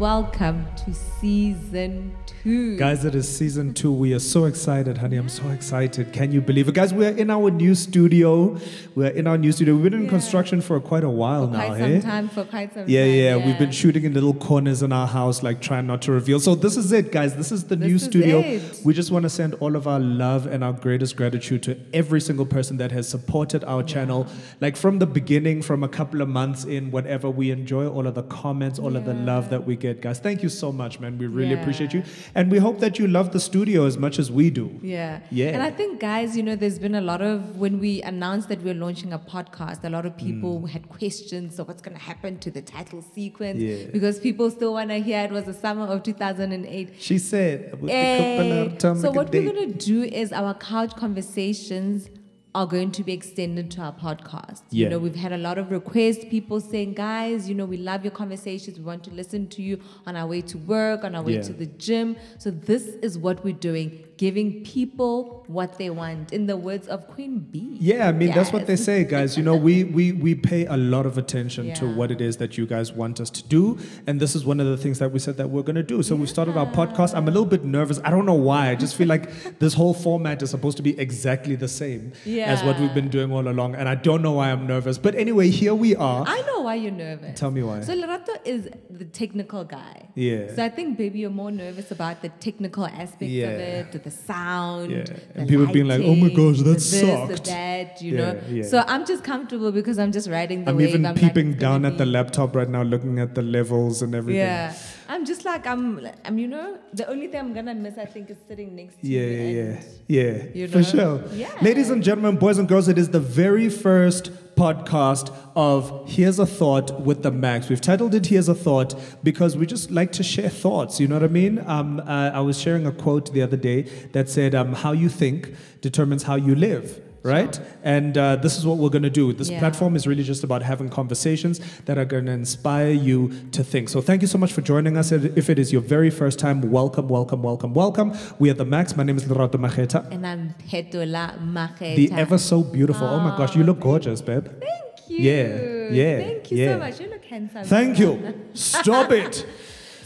welcome, to season two. Guys, it is season two. We are so excited, honey. I'm so excited. Can you believe it? Guys, we're in our new studio. We're in our new studio. We've been in Yeah. construction for quite a while for now, quite hey? some eh? time, for quite some Yeah, time. yeah, yeah. We've been shooting in little corners in our house, like trying not to reveal. So this is it, guys. This is the new is studio. it. We just want to send all of our love and our greatest gratitude to every single person that has supported our channel, like from the beginning, from a couple of months in, whatever. We enjoy all of the comments, all of the love that we get, guys. Thank you so much, man. We really Yeah. appreciate you, and we hope that you love the studio as much as we do. Yeah. Yeah. And I think, guys, you know, there's been a lot of, when we announced that we're launching a podcast, a lot of people had questions of what's going to happen to the title sequence. Mm. Yeah. Because people still want to hear it was the summer of 2008. She said, with the couple of time so what we're going to do is our couch conversations are going to be extended to our podcast. Yeah. You know, we've had a lot of requests, people saying, guys, you know, we love your conversations. We want to listen to you on our way to work, on our way Yeah. to the gym. So this is what we're doing, giving people what they want. In the words of Queen Bee. Yeah, I mean that's what they say, guys. You know, we we we pay a lot of attention to what it is that you guys want us to do, and this is one of the things that we said that we're gonna do. So we started our podcast. I'm a little bit nervous. I don't know why. I just feel like this whole format is supposed to be exactly the same as what we've been doing all along, and I don't know why I'm nervous. But anyway, here we are. I know why you're nervous. Tell me why. So Lerato is the technical guy. Yeah. So I think, baby, you're more nervous about the technical aspect Yeah. of it, to the sound, Yeah. And people being like, "Oh my gosh, that this, sucked." that, you Yeah, know. yeah. So I'm just comfortable because I'm just riding the I'm wave. even I'm like, peeping gonna down at the laptop right now, looking at the levels and everything. Yeah, I'm just like I'm. I'm. You know, the only thing I'm gonna miss, I think, is sitting next to Yeah, you. yeah, yeah, yeah, you for sure. Yeah. Ladies and gentlemen, boys and girls, it is the very first podcast of Here's a Thought with the Max. We've titled it Here's a Thought because we just like to share thoughts, you know what I mean? Um, uh, I was sharing a quote the other day that said, um, How you think determines how you live. Right? And uh, this is what we're going to do. This Yeah. platform is really just about having conversations that are going to inspire you to think. So, thank you so much for joining us. If it is your very first time, welcome, welcome, welcome, welcome. We are the Max. My name is Lerato Macheta. And I'm Petola Macheta. The ever so beautiful. Oh my gosh, you look gorgeous, babe. Thank you. Yeah, yeah, Thank you yeah. so much. You look handsome. Thank you. Stop it.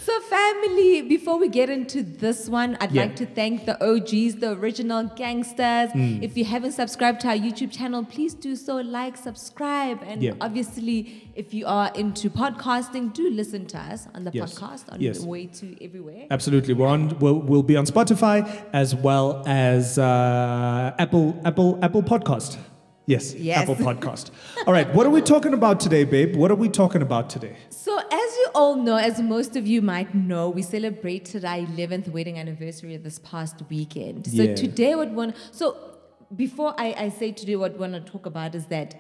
So, family, before we get into this one, I'd Yeah. like to thank the OGs, the original gangsters. Mm. If you haven't subscribed to our YouTube channel, please do so. Like, subscribe. And Yeah. obviously, if you are into podcasting, do listen to us on the Yes. podcast on Yes. the way to everywhere. Absolutely. We're on. We'll, we'll be on Spotify as well as uh, Apple Apple Apple Podcast. Yes, Yes. Apple Podcast. All right. What are we talking about today, babe? What are we talking about today? So, as you all know, as most of you might know, we celebrated our 11th wedding anniversary this past weekend. So, Yeah. today, what one, so before I, I say today what we want to talk about is that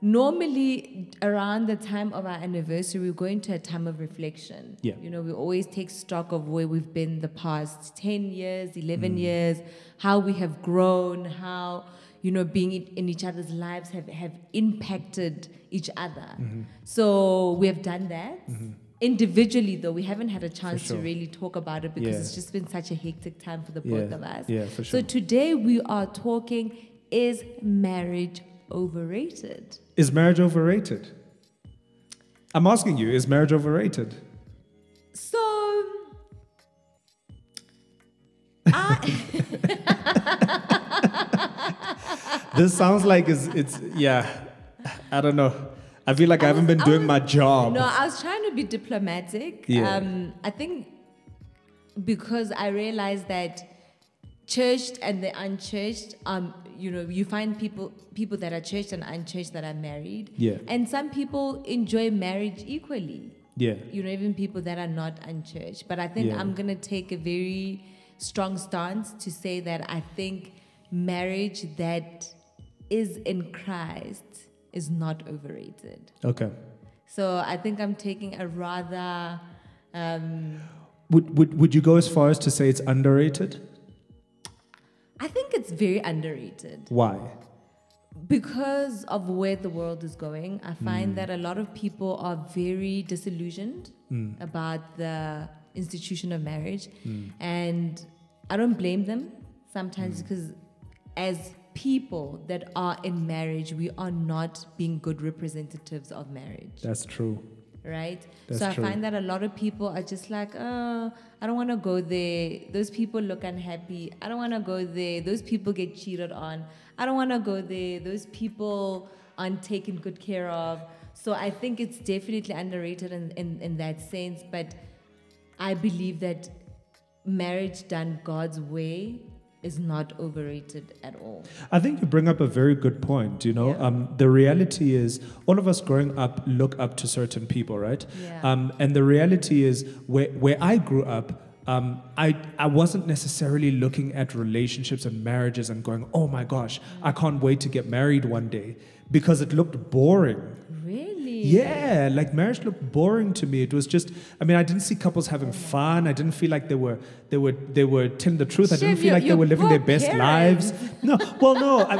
normally around the time of our anniversary, we go into a time of reflection. Yeah. You know, we always take stock of where we've been the past 10 years, 11 Mm. years, how we have grown, how, you know, being in, each other's lives have, have impacted each other. Mm-hmm. So we have done that. Individually, though, we haven't had a chance sure. to really talk about it because Yeah. it's just been such a hectic time for the Yeah. both of us. Yeah, for sure. So today we are talking is marriage overrated? Is marriage overrated? I'm asking you. Is marriage overrated? So, I, This sounds like it's, it's yeah. I don't know. I feel like I, haven't been I doing was- my job. no, I was trying to be diplomatic. Yeah. Um, I think because I realized that churched and the unchurched, um, you know, you find people people that are churched and unchurched that are married. Yeah. And some people enjoy marriage equally. Yeah. you know, even people that are not unchurched. But I think Yeah. I'm going to take a very strong stance to say that I think marriage that is in Christ is not overrated. Okay. So I think I'm taking a rather. Um, Would, would, would you go as far as to say it's underrated? I think it's very underrated Why? because of where the world is going. I find Mm. that a lot of people are very disillusioned about the institution of marriage, Mm. and I don't blame them sometimes Mm. because as people that are in marriage, we are not being good representatives of marriage. That's true. right? That's so I true. find that a lot of people are just like, oh, I don't want to go there. Those people look unhappy. I don't want to go there. Those people get cheated on. I don't want to go there. Those people aren't taken good care of. So I think it's definitely underrated in, in, in that sense. But I believe that marriage done God's way is not overrated at all. I think you bring up a very good point. You know, Yeah. um, the reality is all of us growing up look up to certain people, right? Yeah. Um, and the reality is where where I grew up. Um, I, I wasn't necessarily looking at relationships and marriages and going, oh my gosh, I can't wait to get married one day because it looked boring. Really? Yeah, like marriage looked boring to me. It was just, I mean, I didn't see couples having fun. I didn't feel like they were, they were, they were telling the truth. I didn't feel like they were living their best parents. lives. No, well, no, I,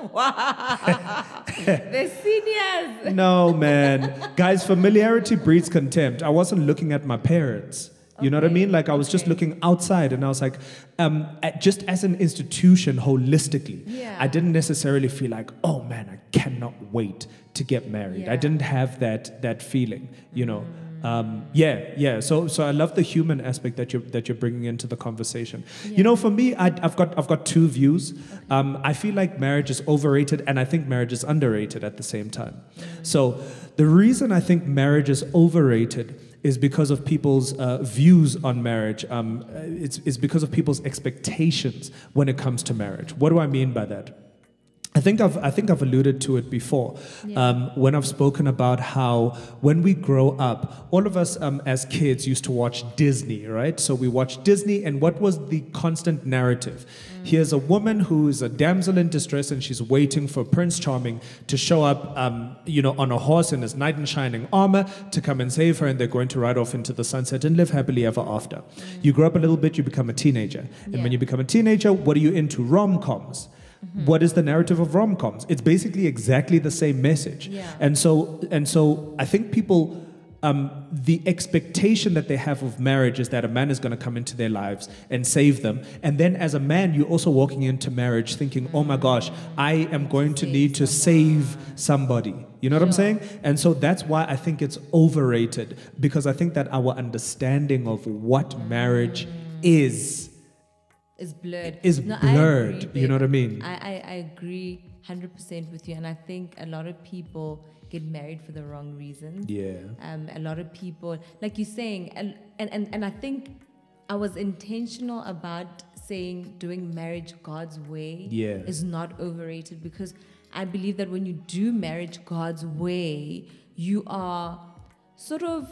The seniors. no, man, guys. Familiarity breeds contempt. I wasn't looking at my parents. You know what I mean? Like I was just looking outside, and I was like, um, at, just as an institution, holistically, Yeah. I didn't necessarily feel like, oh man, I cannot wait to get married. I didn't have that that feeling. You know. Um, yeah, yeah. So, so I love the human aspect that you're that you're bringing into the conversation. You know, for me, I, I've got I've got two views. Um, I feel like marriage is overrated, and I think marriage is underrated at the same time. So, the reason I think marriage is overrated is because of people's uh, views on marriage. Um, it's, it's because of people's expectations when it comes to marriage. What do I mean by that? I think I've I think I've alluded to it before Yeah. um, when I've spoken about how when we grow up, all of us um, as kids used to watch Disney, right? So we watched Disney, and what was the constant narrative? Here's a woman who is a damsel in distress, and she's waiting for Prince Charming to show up, um, you know, on a horse in his knight in shining armor to come and save her, and they're going to ride off into the sunset and live happily ever after. You grow up a little bit, you become a teenager, and when you become a teenager, what are you into? Rom coms. Mm-hmm. What is the narrative of rom coms? It's basically exactly the same message. Yeah. And so, and so, I think people, um, the expectation that they have of marriage is that a man is going to come into their lives and save them. And then, as a man, you're also walking into marriage thinking, "Oh my mm-hmm. gosh, I am going to need to save somebody." You know what I'm saying? And so that's why I think it's overrated because I think that our understanding of what marriage mm. is is blurred. is No, blurred. agree, you know what I mean? I, I, I agree 100% with you. And I think a lot of people get married for the wrong reasons. yeah. Um, a lot of people, like you're saying, and, and, and, and I think I was intentional about saying doing marriage God's way Yeah. is not overrated because I believe that when you do marriage God's way, you are sort of,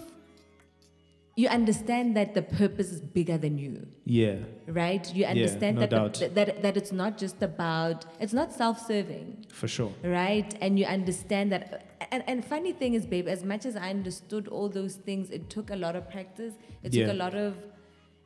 you understand that the purpose is bigger than you Yeah. right? You understand no that, the, that that it's not just about it's not self-serving, For sure. right? And you understand that. And, and funny thing is, babe, as much as I understood all those things, it took a lot of practice. It took Yeah. a lot of.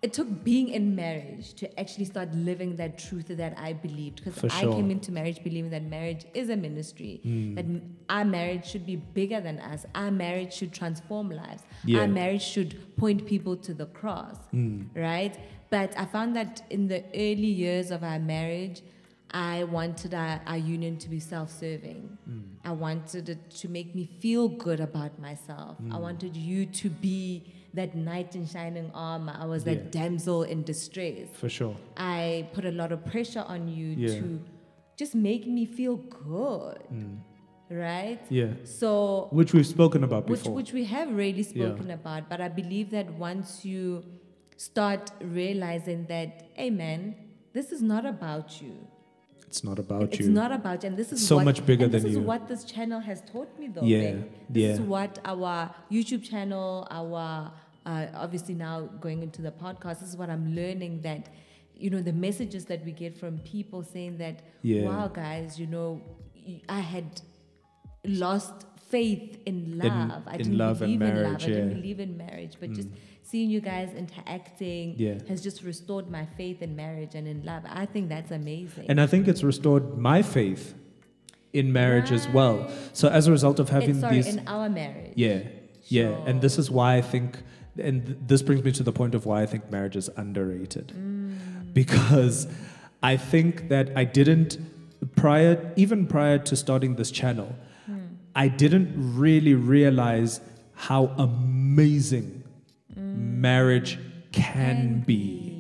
It took being in marriage to actually start living that truth that I believed. Because I sure. came into marriage believing that marriage is a ministry, Hmm. that our marriage should be bigger than us. Our marriage should transform lives. Yeah. Our marriage should point people to the cross Hmm. right? But I found that in the early years of our marriage, I wanted our, our union to be self serving. I wanted it to make me feel good about myself. I wanted you to be that knight in shining armor. I was Yeah. that damsel in distress. For sure. I put a lot of pressure on you Yeah. to just make me feel good, mm. right? Yeah. So Which we've spoken about which, before. which we have really Yeah. spoken about but i believe that once you start realizing that hey man this is not about you it's not about it's you. It's not about you and this is So what, much bigger and this than is you. what this channel has taught me though Yeah, babe. this is what our youtube channel our uh, obviously now going into the podcast this is what i'm learning that you know the messages that we get from people saying that Yeah. wow guys you know i had lost faith in love. I in didn't love and believe in love. marriage, I didn't yeah. Mm. believe in marriage. But just seeing you guys interacting Yeah. has just restored my faith in marriage and in love. I think that's amazing. And I think it's restored my faith in marriage as well. So as a result of having It's- sorry, these in our marriage. Yeah, yeah, and this is why I think, and th- this brings me to the point of why I think marriage is underrated, Mm. because I think that I didn't prior, even prior to starting this channel, Hmm. I didn't really realize how amazing marriage can be.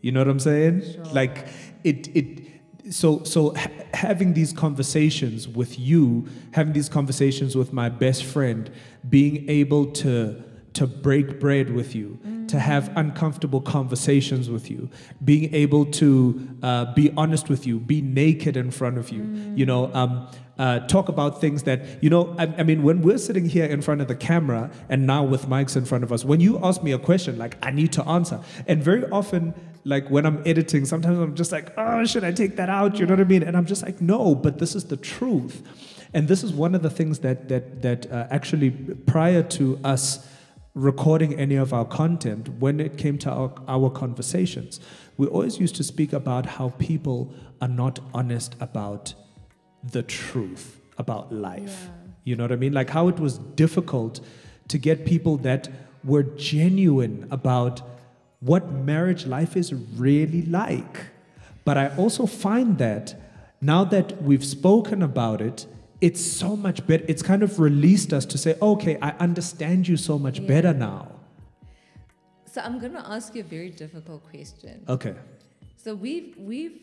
You know what I'm saying? Like it it so so ha- having these conversations with you, having these conversations with my best friend, being able to to break bread with you, to have uncomfortable conversations with you, being able to uh, be honest with you, be naked in front of you, you know, um, uh, talk about things that, you know, I, I mean, when we're sitting here in front of the camera and now with mics in front of us, when you ask me a question, like, I need to answer. And very often, like when I'm editing, sometimes I'm just like, oh, should I take that out? You know what I mean? And I'm just like, no, but this is the truth. And this is one of the things that that that uh, actually prior to us recording any of our content, when it came to our, our conversations, we always used to speak about how people are not honest about the truth about life. You know what I mean? Like how it was difficult to get people that were genuine about what marriage life is really like. But I also find that now that we've spoken about it, it's so much better. It's kind of released us to say, okay, I understand you so much better now. So I'm gonna ask you a very difficult question. Okay. So we've we've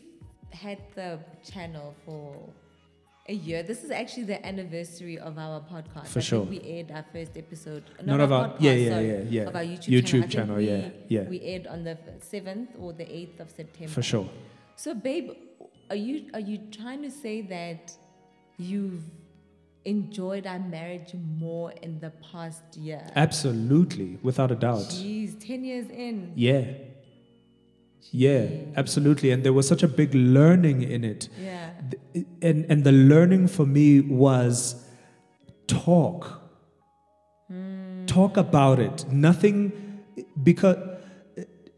had the channel for a year. This is actually the anniversary of our podcast. For I Think we aired our first episode. Not Not of our- podcast, yeah, yeah, yeah, yeah. Of our YouTube, YouTube channel. Channel, we, yeah, yeah. We aired on the seventh or the eighth of September. For sure. So, babe, are you are you trying to say that you've enjoyed our marriage more in the past year? Absolutely, without a doubt. Jeez, ten years in. Yeah. Yeah, absolutely. And there was such a big learning in it. Yeah. And, and the learning for me was talk. Hmm. Talk about it. Nothing, because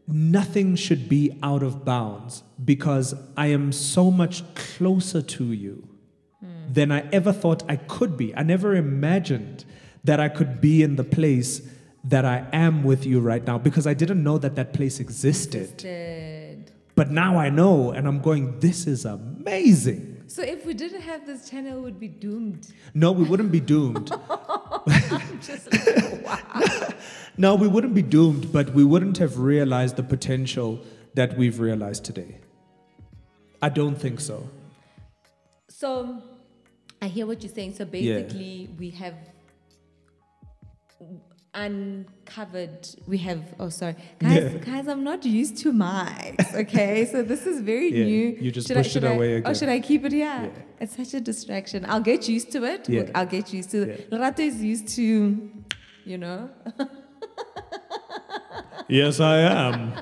nothing should be out of bounds because I am so much closer to you than I ever thought I could be. I never imagined that I could be in the place that I am with you right now because I didn't know that that place existed. Did. But now I know, and I'm going, this is amazing. So if we didn't have this channel, we would be doomed. No, we wouldn't be doomed. Just like, wow. No, we wouldn't be doomed, but we wouldn't have realized the potential that we've realized today. I don't think so. So I hear what you're saying. So basically, we have uncovered. We have. Oh, sorry, guys. Yeah. Guys, I'm not used to mics. Okay, so this is very Yeah, new. you just Should I- it I- away Oh, should I keep it here? Yeah. It's such a distraction. I'll get used to it. Yeah. I'll get used to it. Lerato is used to, you know. Yes, I am.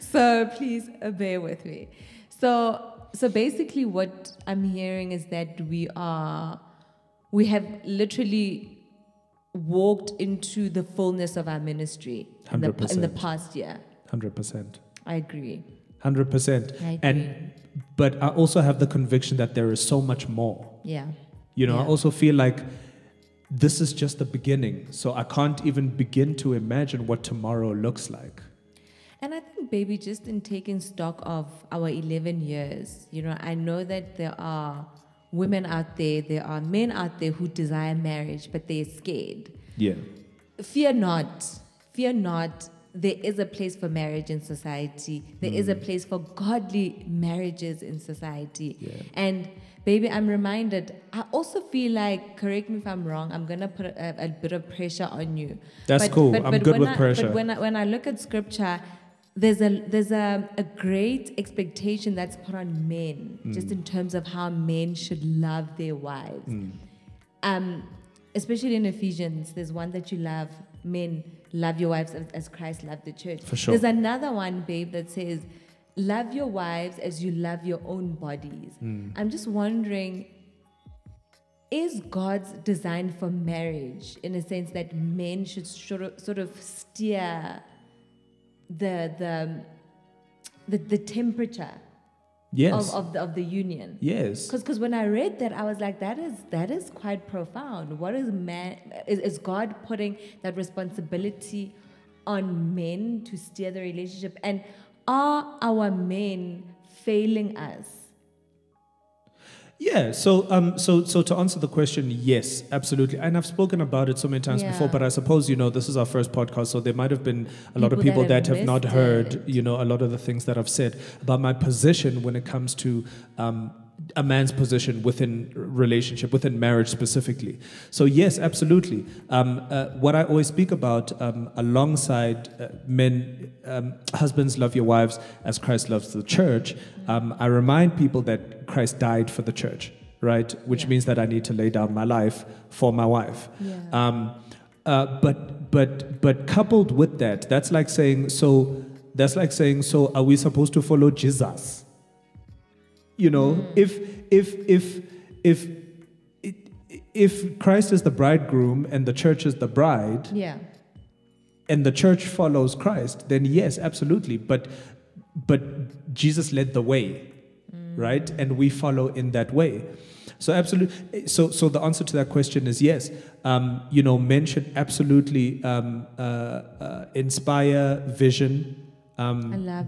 So please uh, bear with me. So so basically what I'm hearing is that we are we have literally walked into the fullness of our ministry in the, in the past year. 100%. I agree. 100%. I And but I also have the conviction that there is so much more. Yeah. You know, I also feel like this is just the beginning. So I can't even begin to imagine what tomorrow looks like. And I think, baby, just in taking stock of our 11 years, you know, I know that there are women out there, there are men out there who desire marriage, but they're scared. Yeah. Fear not. Fear not. There is a place for marriage in society. There is a mm. place for godly marriages in society. Yeah. And baby, I'm reminded. I also feel like, correct me if I'm wrong. I'm gonna put a, a bit of pressure on you. That's cool. I'm good with I, pressure. But when I, when I look at scripture, there's a there's a, a great expectation that's put on men, Mm. just in terms of how men should love their wives um, especially in Ephesians, there's one that you love, men, love your wives as, as Christ loved the church. For sure. There's another one, babe, that says, love your wives as you love your own bodies. Hmm. I'm just wondering, is God's design for marriage in a sense that men should sort of, sort of steer the, the, the, the temperature Yes. of, of, the, of the union? yes. Because when I read that, I was like, that is that is quite profound. What is man? Is, is God putting that responsibility on men to steer the relationship? And are our men failing us? Yeah, so um, so so to answer the question, yes, absolutely, and I've spoken about it so many times before. But I suppose you know this is our first podcast, so there might have been a lot of People people that that have have not heard, you know, a lot of the things that I've said. About my position when it comes to um, a man's position within relationship, within marriage specifically. So yes, absolutely. Um, uh, what I always speak about um, alongside uh, men, um, husbands love your wives as Christ loves the church. Um, I remind people that Christ died for the church, right? Which Yeah. means that I need to lay down my life for my wife. Yeah. Um, uh, but but but coupled with that, that's like saying so. That's like saying so. Are we supposed to follow Jesus? You know, Mm. if if if if if Christ is the bridegroom and the church is the bride, yeah. and the church follows Christ, then yes, absolutely. But but Jesus led the way, right? And we follow in that way. So absolutely. So so the answer to that question is yes. Um, you know, men should absolutely um, uh, uh, inspire vision, um,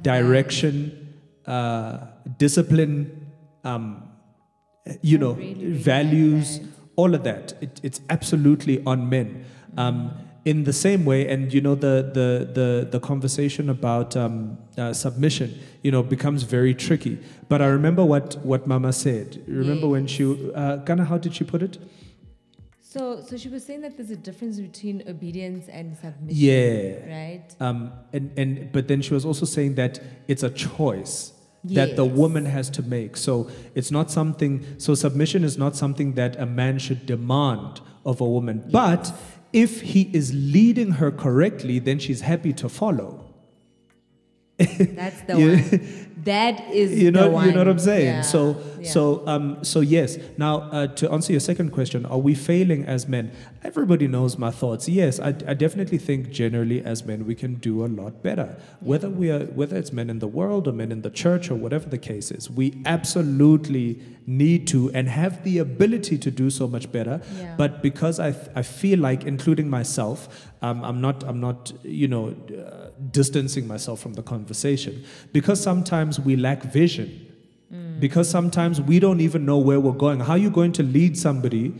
direction, uh, discipline. Um, you know, really, values, all of that. It, it's absolutely on men. Um, in the same way, and you know, the the the, the conversation about um, uh, submission, you know, becomes very tricky. But I remember what what Mama said. Remember when she, uh, Ghana, how did she put it? So, so she was saying that there's a difference between obedience and submission. Yeah. Right. Um, and and but then she was also saying that it's a choice that the woman has to make. So it's not something. So submission is not something that a man should demand of a woman. But if he is leading her correctly, then she's happy to follow. That's the one. That is you know the one. you know what I'm saying. Yeah, So yeah. so um so yes. Now uh, to answer your second question, are we failing as men? Everybody knows my thoughts. Yes, I, I definitely think generally as men we can do a lot better. Whether we are whether it's men in the world or men in the church or whatever the case is, we absolutely need to and have the ability to do so much better. Yeah. But because I, I feel like, including myself, um, I'm not, I'm not, you know, uh, distancing myself from the conversation because sometimes we lack vision. Because sometimes we don't even know where we're going. How are you going to lead somebody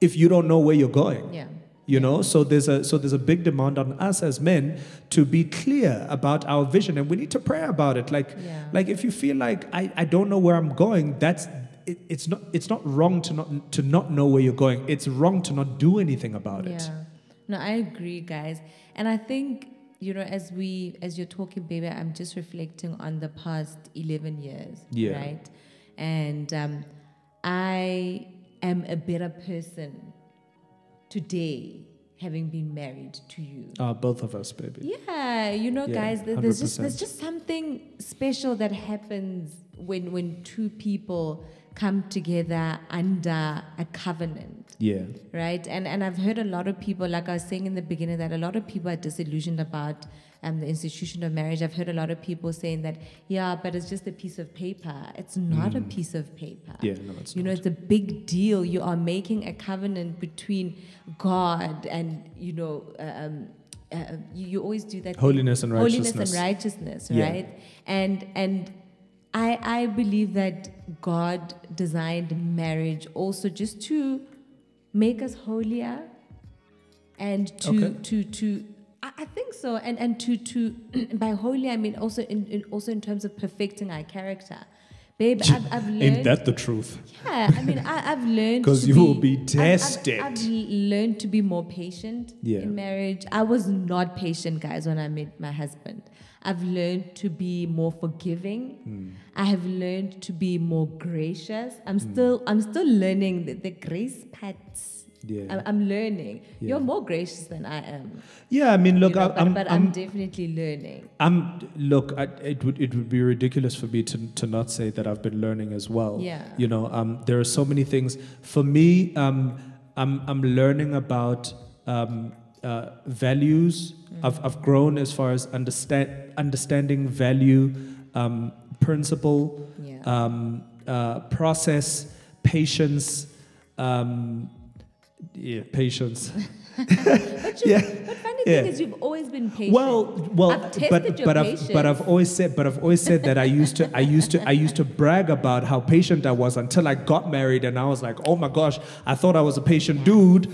if you don't know where you're going? Yeah. You know, so there's a so there's a big demand on us as men to be clear about our vision, and we need to pray about it. Like, Yeah. like if you feel like I, I don't know where I'm going, that's it, it's not it's not wrong to not to not know where you're going. It's wrong to not do anything about it. No, I agree, guys. And I think, you know, as we as you're talking, baby, I'm just reflecting on the past eleven years. Yeah. Right. And um, I am a better person today having been married to you. Uh, both of us, baby. Yeah, you know, Yeah, guys, there- there's just there's just something special that happens when when two people come together under a covenant Yeah. right? And and I've heard a lot of people, like I was saying in the beginning, that a lot of people are disillusioned about um, the institution of marriage. I've heard a lot of people saying that, yeah, but it's just a piece of paper. It's not a piece of paper. Yeah, no, it's you know, it's a big deal. You are making a covenant between God and you know. Um, uh, you, you always do that. thing. Holiness and Holiness righteousness. and righteousness, Yeah. right? And and I I believe that God designed marriage also just to make us holier and to Okay. to to I, I think so and and to to by holy I mean also in, in also in terms of perfecting our character babe I've, I've learned Ain't that the truth? yeah I mean I, I've learned because you will be I've- I've- tested. I've, learned to be more patient Yeah. in marriage I was not patient guys when I met my husband I've learned to be more forgiving Hmm. I have learned to be more gracious I'm Hmm. still I'm still learning the, the grace parts Yeah. I'm, I'm learning. Yeah. You're more gracious than I am. Yeah, I mean, look, you know, I- but, I'm, but I'm, I'm, definitely learning. I'm look. I, it would it would be ridiculous for me to to not say that I've been learning as well. Yeah. You know, um, there are so many things for me. Um, I'm I'm learning about um, uh, values. Mm. I've I've grown as far as understand understanding value, um, principle, Yeah. um, uh, process, patience. Um, Yeah, patience. But, Yeah. but funny Yeah. thing is, you've always been patient. Well, well, I've but your but I've but I've always said but I've always said that I used to I used to I used to brag about how patient I was until I got married and I was like, oh my gosh, I thought I was a patient dude.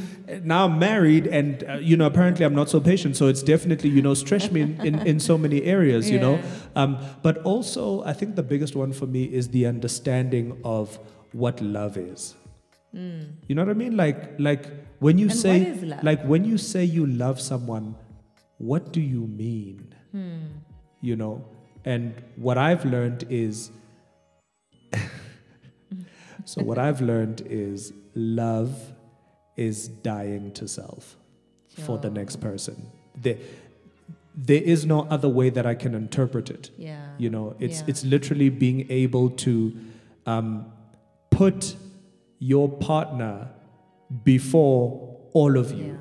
Now I'm married and uh, you know apparently I'm not so patient. So it's definitely you know stretched me in, in, in so many areas. You know, um, but also I think the biggest one for me is the understanding of what love is. You know what I mean? Like like when you. And say what is love? like when you say you love someone, what do you mean? Hmm. You know? And what I've learned is so what I've learned is love is dying to self for the next person. There, there is no other way that I can interpret it. Yeah. You know, it's Yeah. it's literally being able to um, put your partner before all of you, Yeah.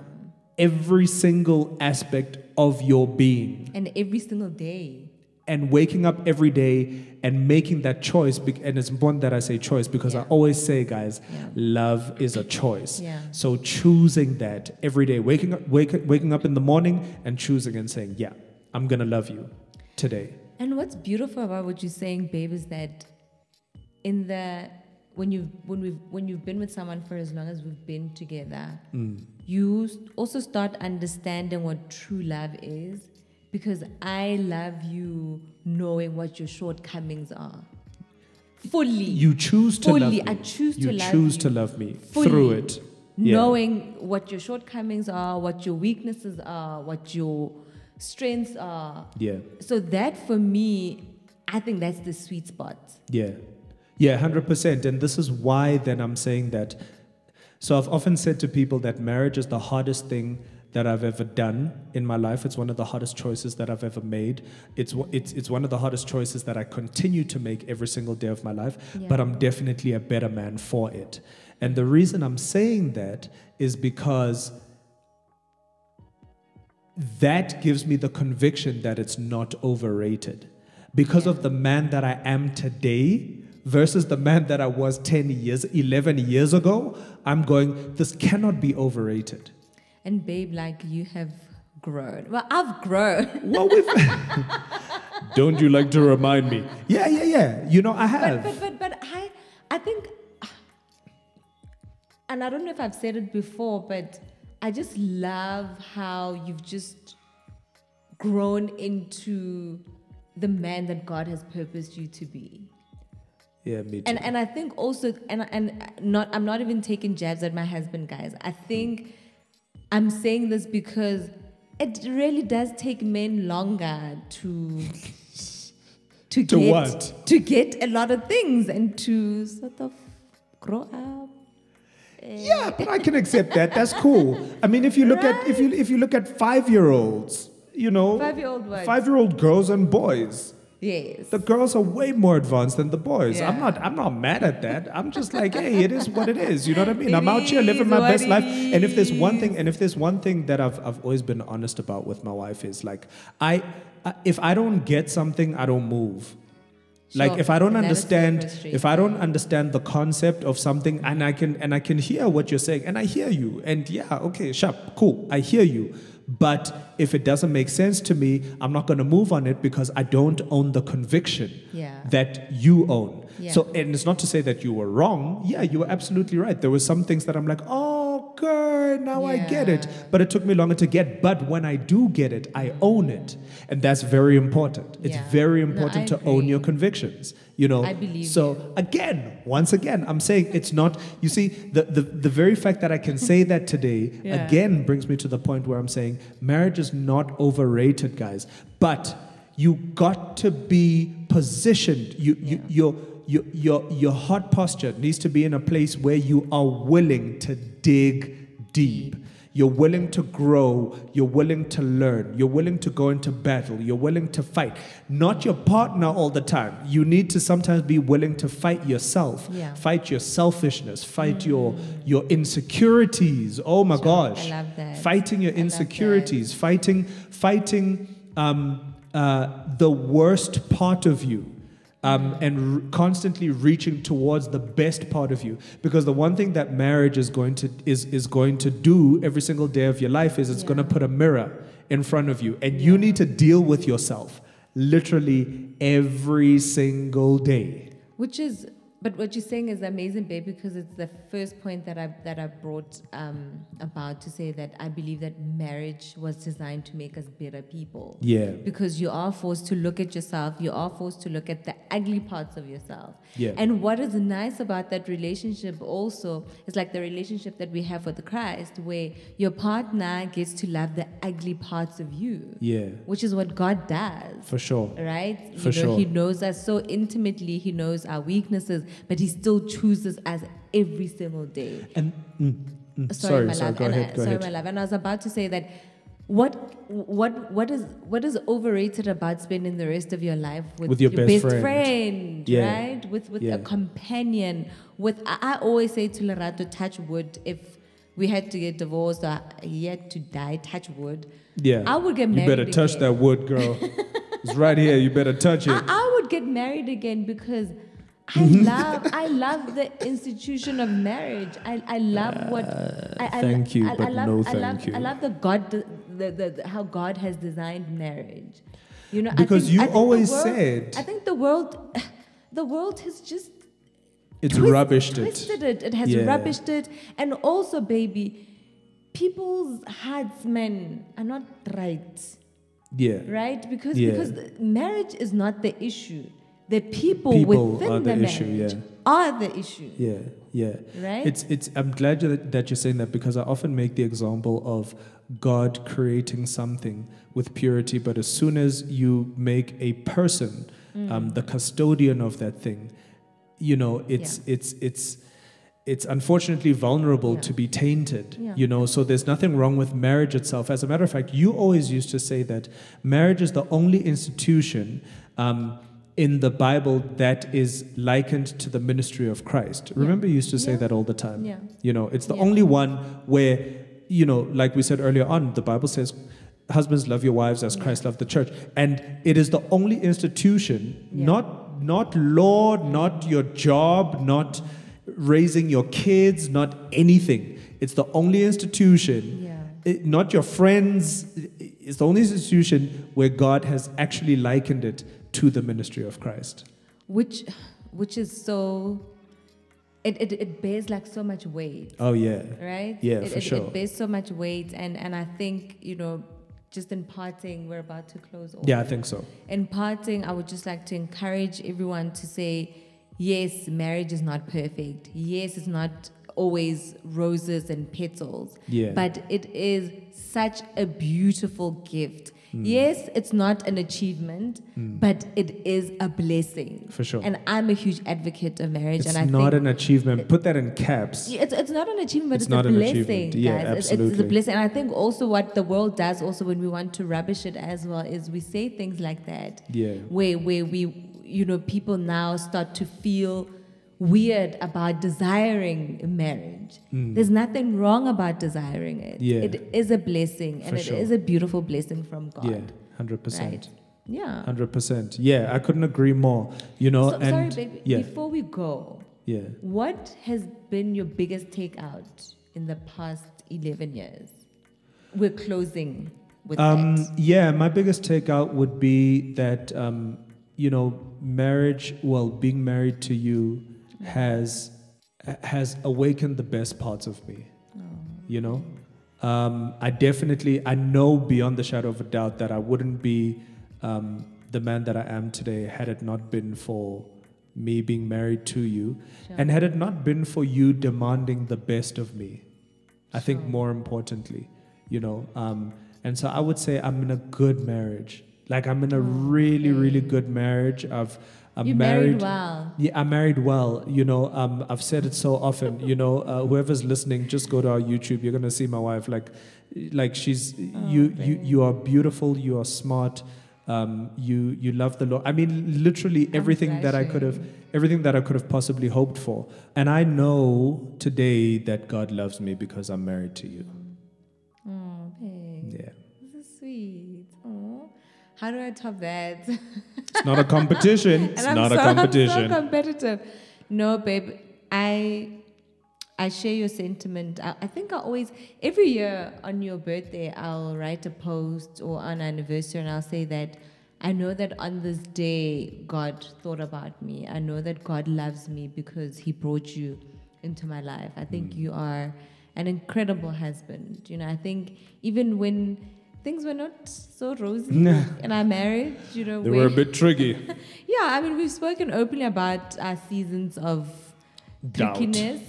every single aspect of your being, And every single day. and waking up every day and making that choice. And it's important that I say choice because I always say, guys, Yeah. love is a choice. Yeah. So choosing that every day, waking up, wake, waking up in the morning and choosing and saying, yeah, I'm gonna love you today. And what's beautiful about what you're saying, babe, is that in the when you when we when you've been with someone for as long as we've been together, Mm. you also start understanding what true love is. Because I love you knowing what your shortcomings are. Fully. You choose to love Fully. me. I choose you to love choose you. to love me Fully. through it. Yeah. knowing what your shortcomings are, what your weaknesses are, what your strengths are. Yeah. So that for me, I think that's the sweet spot. Yeah. Yeah, 100%. And this is why then I'm saying that. So I've often said to people that marriage is the hardest thing that I've ever done in my life. It's one of the hardest choices that I've ever made. It's, one- it's, it's one of the hardest choices that I continue to make every single day of my life, Yeah. but I'm definitely a better man for it. And the reason I'm saying that is because that gives me the conviction that it's not overrated. Because of the man that I am today versus the man that I was 10 years, 11 years ago, I'm going, this cannot be overrated. And babe, like you have grown. Well, I've grown. Well, we've. Don't you like to remind me? Yeah, yeah, yeah. You know, I have. But but but but I I think and I don't know if I've said it before, but I just love how you've just grown into the man that God has purposed you to be. Yeah, me too. And and I think also and and not I'm not even taking jabs at my husband, guys. I think I'm saying this because it really does take men longer to to, To get what? to get a lot of things and to sort of grow up. Yeah, but I can accept that. That's cool. I mean, if you look at if you if you look at five year olds, you know, Five-year-old five year old girls and boys. Yes. The girls are way more advanced than the boys. I'm not. I'm not mad at that. I'm just like, hey, it is what it is. You know what I mean? It I'm out here living my best life. And if there's one thing, and if there's one thing that I've I've always been honest about with my wife is like, I, I if I don't get something, I don't move. Like if I don't That understand, if I don't understand the concept of something, and I can and I can hear what you're saying, and I hear you, and yeah, okay, sharp, cool, I hear you. But if it doesn't make sense to me, I'm not going to move on it because I don't own the conviction Yeah. that you own. Yeah. So, and it's not to say that you were wrong. Yeah, you were absolutely right. There were some things that I'm like, oh, good, now I get it. But it took me longer to get. But when I do get it, I own it, and that's very important. It's Yeah. very important I to own your convictions. You know. I believe So again, once again, I'm saying it's not. You see, the the, the very fact that I can say that today Yeah. again brings me to the point where I'm saying marriage is not overrated, guys. But you got to be positioned. You, you your your your your heart posture needs to be in a place where you are willing to dig deep. You're willing to grow. You're willing to learn. You're willing to go into battle. You're willing to fight. Not your partner all the time. You need to sometimes be willing to fight yourself. Yeah. Fight your selfishness. Fight your your insecurities. Oh my Sure. gosh. I love that. Fighting your I insecurities. Fighting fighting um, uh, the worst part of you. Um, and r- constantly reaching towards the best part of you. Because the one thing that marriage is going to is is going to do every single day of your life is it's going to put a mirror in front of you, and you need to deal with yourself literally every single day. Which is, but what you're saying is amazing, babe, because it's the first point that I that I brought um, about to say that I believe that marriage was designed to make us better people. Yeah, Because you are forced to look at yourself, you are forced to look at the ugly parts of yourself. Yeah. And what is nice about that relationship also is like the relationship that we have with Christ, where your partner gets to love the ugly parts of you, yeah, which is what God does for sure. right? For you know, sure. He knows us so intimately. He knows our weaknesses, but he still chooses us every single day. And mm, mm, Sorry, sorry, my sorry, love. go and ahead, I, go sorry, ahead. my love. And I was about to say that what what what is what is overrated about spending the rest of your life with, With your best friend. friend, Yeah. right? With with Yeah. a companion. With I, I always say to Lerato, touch wood. If we had to get divorced or he had to die, touch wood. Yeah, I would get married. you better touch again. that wood, girl. it's right here. You better touch it. I, I would get married again because I mm-hmm. love I love the institution of marriage. I, I love what uh, I, I, thank you, I, I but love, no I love, thank you. I love the God the, the, the, how God has designed marriage. You know, I Because think- you I always world- said- I think the world the world has just it's twist- rubbished it. twisted it. It has Yeah. rubbished it. And also, baby, people's hearts, men, are not right Yeah, right? Because Yeah. because marriage is not the issue. The people, People within are the the, issue, marriage yeah. are the issue, yeah, yeah. right? It's it's. I'm glad that that you're saying that because I often make the example of God creating something with purity, but as soon as you make a person Mm. um, the custodian of that thing, you know, it's it's it's it's unfortunately vulnerable Yeah. to be tainted. Yeah. You know, so there's nothing wrong with marriage itself. As a matter of fact, you always used to say that marriage is the only institution. Um, in the Bible, that is likened to the ministry of Christ. Remember, you used to say Yeah. that all the time. Yeah. You know, it's the Yeah. only one where, you know, like we said earlier on, the Bible says, husbands love your wives as Christ loved the church. And it is the only institution, Yeah. not not law, not your job, not raising your kids, not anything. It's the only institution, yeah, it- not your friends. It's the only institution where God has actually likened it to the ministry of Christ. which which is so. It, it, it bears like so much weight, Oh yeah, right? Yeah, it, for it, sure. It bears so much weight, and and I think you know, just in parting, we're about to close. Yeah, I think so. In parting, I would just like to encourage everyone to say, yes, marriage is not perfect. Yes, it's not always roses and petals. Yeah. But it is such a beautiful gift. Hmm. Yes, it's not an achievement, but it is a blessing. For sure. And I'm a huge advocate of marriage. It's and I not think an achievement. Put that in caps. It's, it's not an achievement, but It's it's, not a an blessing, achievement. Yeah, guys. It's- It's, a blessing. And I think also what the world does also when we want to rubbish it as well is we say things like that. Yeah. Where, where we, you know, people now start to feel weird about desiring marriage. There's nothing wrong about desiring it. Mm. Yeah. It is a blessing and For it is sure. a beautiful blessing from God. Yeah, hundred percent. Right. Yeah. Hundred percent. Yeah, I couldn't agree more. You know, So, and sorry, baby. yeah, Before we go, yeah. What has been your biggest takeout in the past 11 years? We're closing with Um, that. yeah, my biggest takeout would be that um, you know, marriage. Well, being married to you has has awakened the best parts of me. You know, um, I definitely I know beyond the shadow of a doubt that I wouldn't be um, the man that I am today had it not been for me being married to you, Sure. and had it not been for you demanding the best of me. I think more importantly, you know. Um, and so I would say I'm in a good marriage. Like I'm in a really, really good marriage. I've I'm you married. married well. Yeah, I'm married well. You know, um, I've said it so often. You know, uh, whoever's listening, just go to our YouTube. You're gonna see my wife. Like, like she's you. You baby. you are beautiful. You are smart. Um, you you love the Lord. I mean, literally everything that I could have, everything that I could have possibly hoped for. And I know today that God loves me because I'm married to you. How do I top that? It's not a competition. It's not so, a competition. I'm so competitive. No, babe. I I share your sentiment. I, I think I always every year on your birthday I'll write a post or on anniversary and I'll say that I know that on this day God thought about me. I know that God loves me because He brought you into my life. I think Mm. you are an incredible husband. You know, I think even when things were not so rosy in our marriage, you know, they were a bit tricky. yeah, I mean, we've spoken openly about our seasons of Doubt. trickiness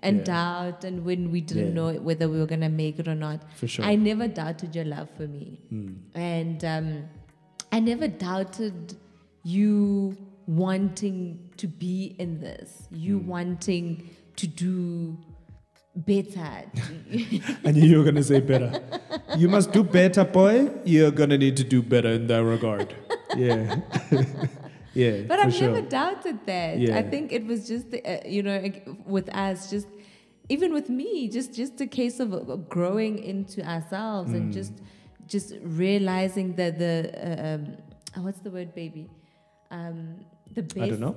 and Yeah. doubt, and when we didn't Yeah. know whether we were gonna make it or not. For sure. I never doubted your love for me, and um, I never doubted you wanting to be in this, you wanting to do better. I knew you were going to say better. You must do better, boy. You're going to need to do better in that regard. Yeah. yeah. But I've sure. never doubted that. Yeah. I think it was just, uh, you know, like, with us, just even with me, just just a case of growing into ourselves and Mm. just just realizing that the uh, um, uh, what's the word, baby, um, the best I don't know.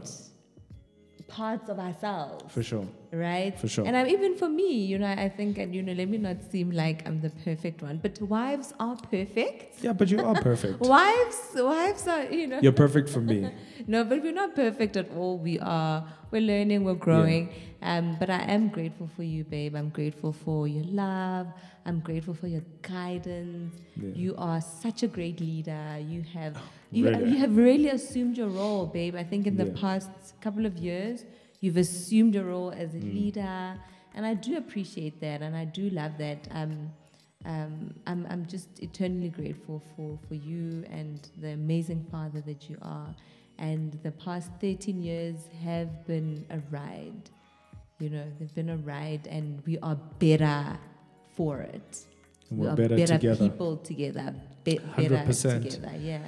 Parts of ourselves For sure. right? For sure. And I'm, even for me, you know, I think, and you know, let me not seem like I'm the perfect one, but wives are perfect. Yeah, but you are perfect. Wives, wives are, you know. You're perfect for me. No, but we're not perfect at all. We are. We're learning. We're growing. Um, but I am grateful for you, babe. I'm grateful for your love. I'm grateful for your guidance. Yeah. You are such a great leader. You have you, Really? you have really assumed your role, babe. I think in the Yeah. past couple of years, you've assumed your role as a Mm. leader, and I do appreciate that, and I do love that. Um, um, I'm, I'm just eternally grateful for, for you and the amazing father that you are. And the past 13 years have been a ride. You know, they've been a ride, and we are better for it. And we we're are better together. people together. Be- better 100%. together, yeah.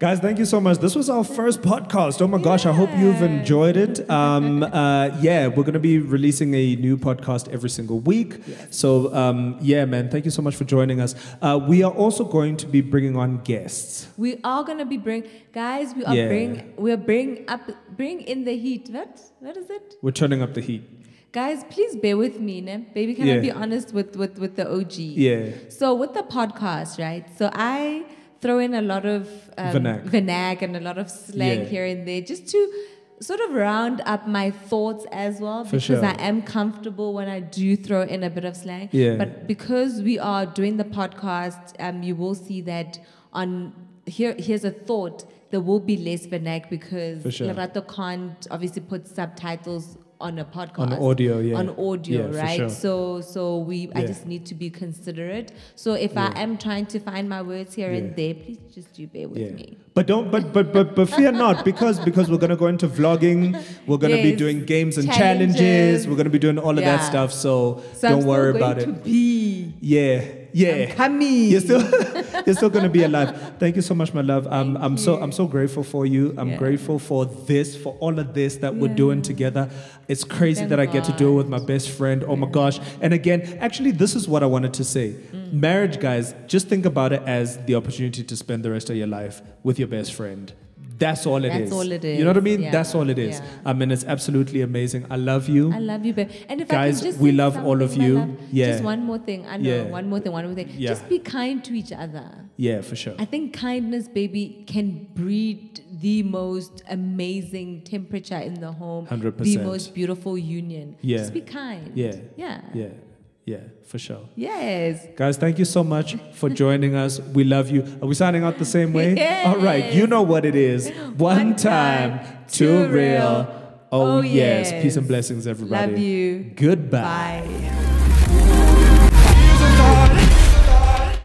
Guys, thank you so much. This was our first podcast. Oh my gosh, I hope you've enjoyed it. Um, uh, yeah, we're going to be releasing a new podcast every single week. Yes. So, um, yeah, man, thank you so much for joining us. Uh, we are also going to be bringing on guests. We are gonna be bring guys. We are Yeah. bring we are bring up bring in the heat. What what is it? We're turning up the heat. Guys, please bear with me, ne? baby. Can I Yeah. be honest with, with, with the OG? Yeah. So with the podcast, right? So I throw in a lot of um, Vernac. vernac and a lot of slang Yeah. here and there, just to sort of round up my thoughts as well, For because sure. I am comfortable when I do throw in a bit of slang. Yeah. But because we are doing the podcast, um, you will see that on here. Here's a thought: there will be less vernac because sure. Lerato can't obviously put subtitles on a podcast On audio, yeah. on audio, Yeah, right? sure. So so we I just need to be considerate. So if Yeah. I am trying to find my words here Yeah. and there, please just do bear with Yeah. me. But don't but but but but fear not because because we're gonna go into vlogging, we're gonna be doing games and challenges, Challenges. we're gonna be doing all of that stuff. So, So I'm don't still worry going about to it. Yeah. Yeah. I'm coming. You're still you're still gonna be alive. Thank you so much, my love. I'm Thank I'm so. I'm so grateful for you. I'm Yeah. grateful for this, for all of this that we're doing together. It's crazy Thank that I get to do it with my best friend. Oh my gosh. And again, actually this is what I wanted to say. Mm. Marriage, guys, just think about it as the opportunity to spend the rest of your life with your best friend. That's all it is. That's all it You know what I mean? Yeah. That's all it is. Yeah. I mean, it's absolutely amazing. I love you. I love you, babe. And if Guys, I can just we love all of you. love, Yeah. Just one more thing. I know. Yeah. One more thing. One more thing. Just be kind to each other. yeah, for sure. I think kindness, baby, can breed the most amazing temperature in the home. 100%. The most beautiful union. Yeah. Just be kind. Yeah. Yeah. Yeah. Yeah, for sure. Yes. Guys, thank you so much for joining us. We love you. Are we signing out the same way? Yes. All right, you know what it is. One, One time, time, two two real. real. Oh, Oh, yes. yes. Peace and blessings, everybody. Love you. Goodbye. Bye. Here's a thought.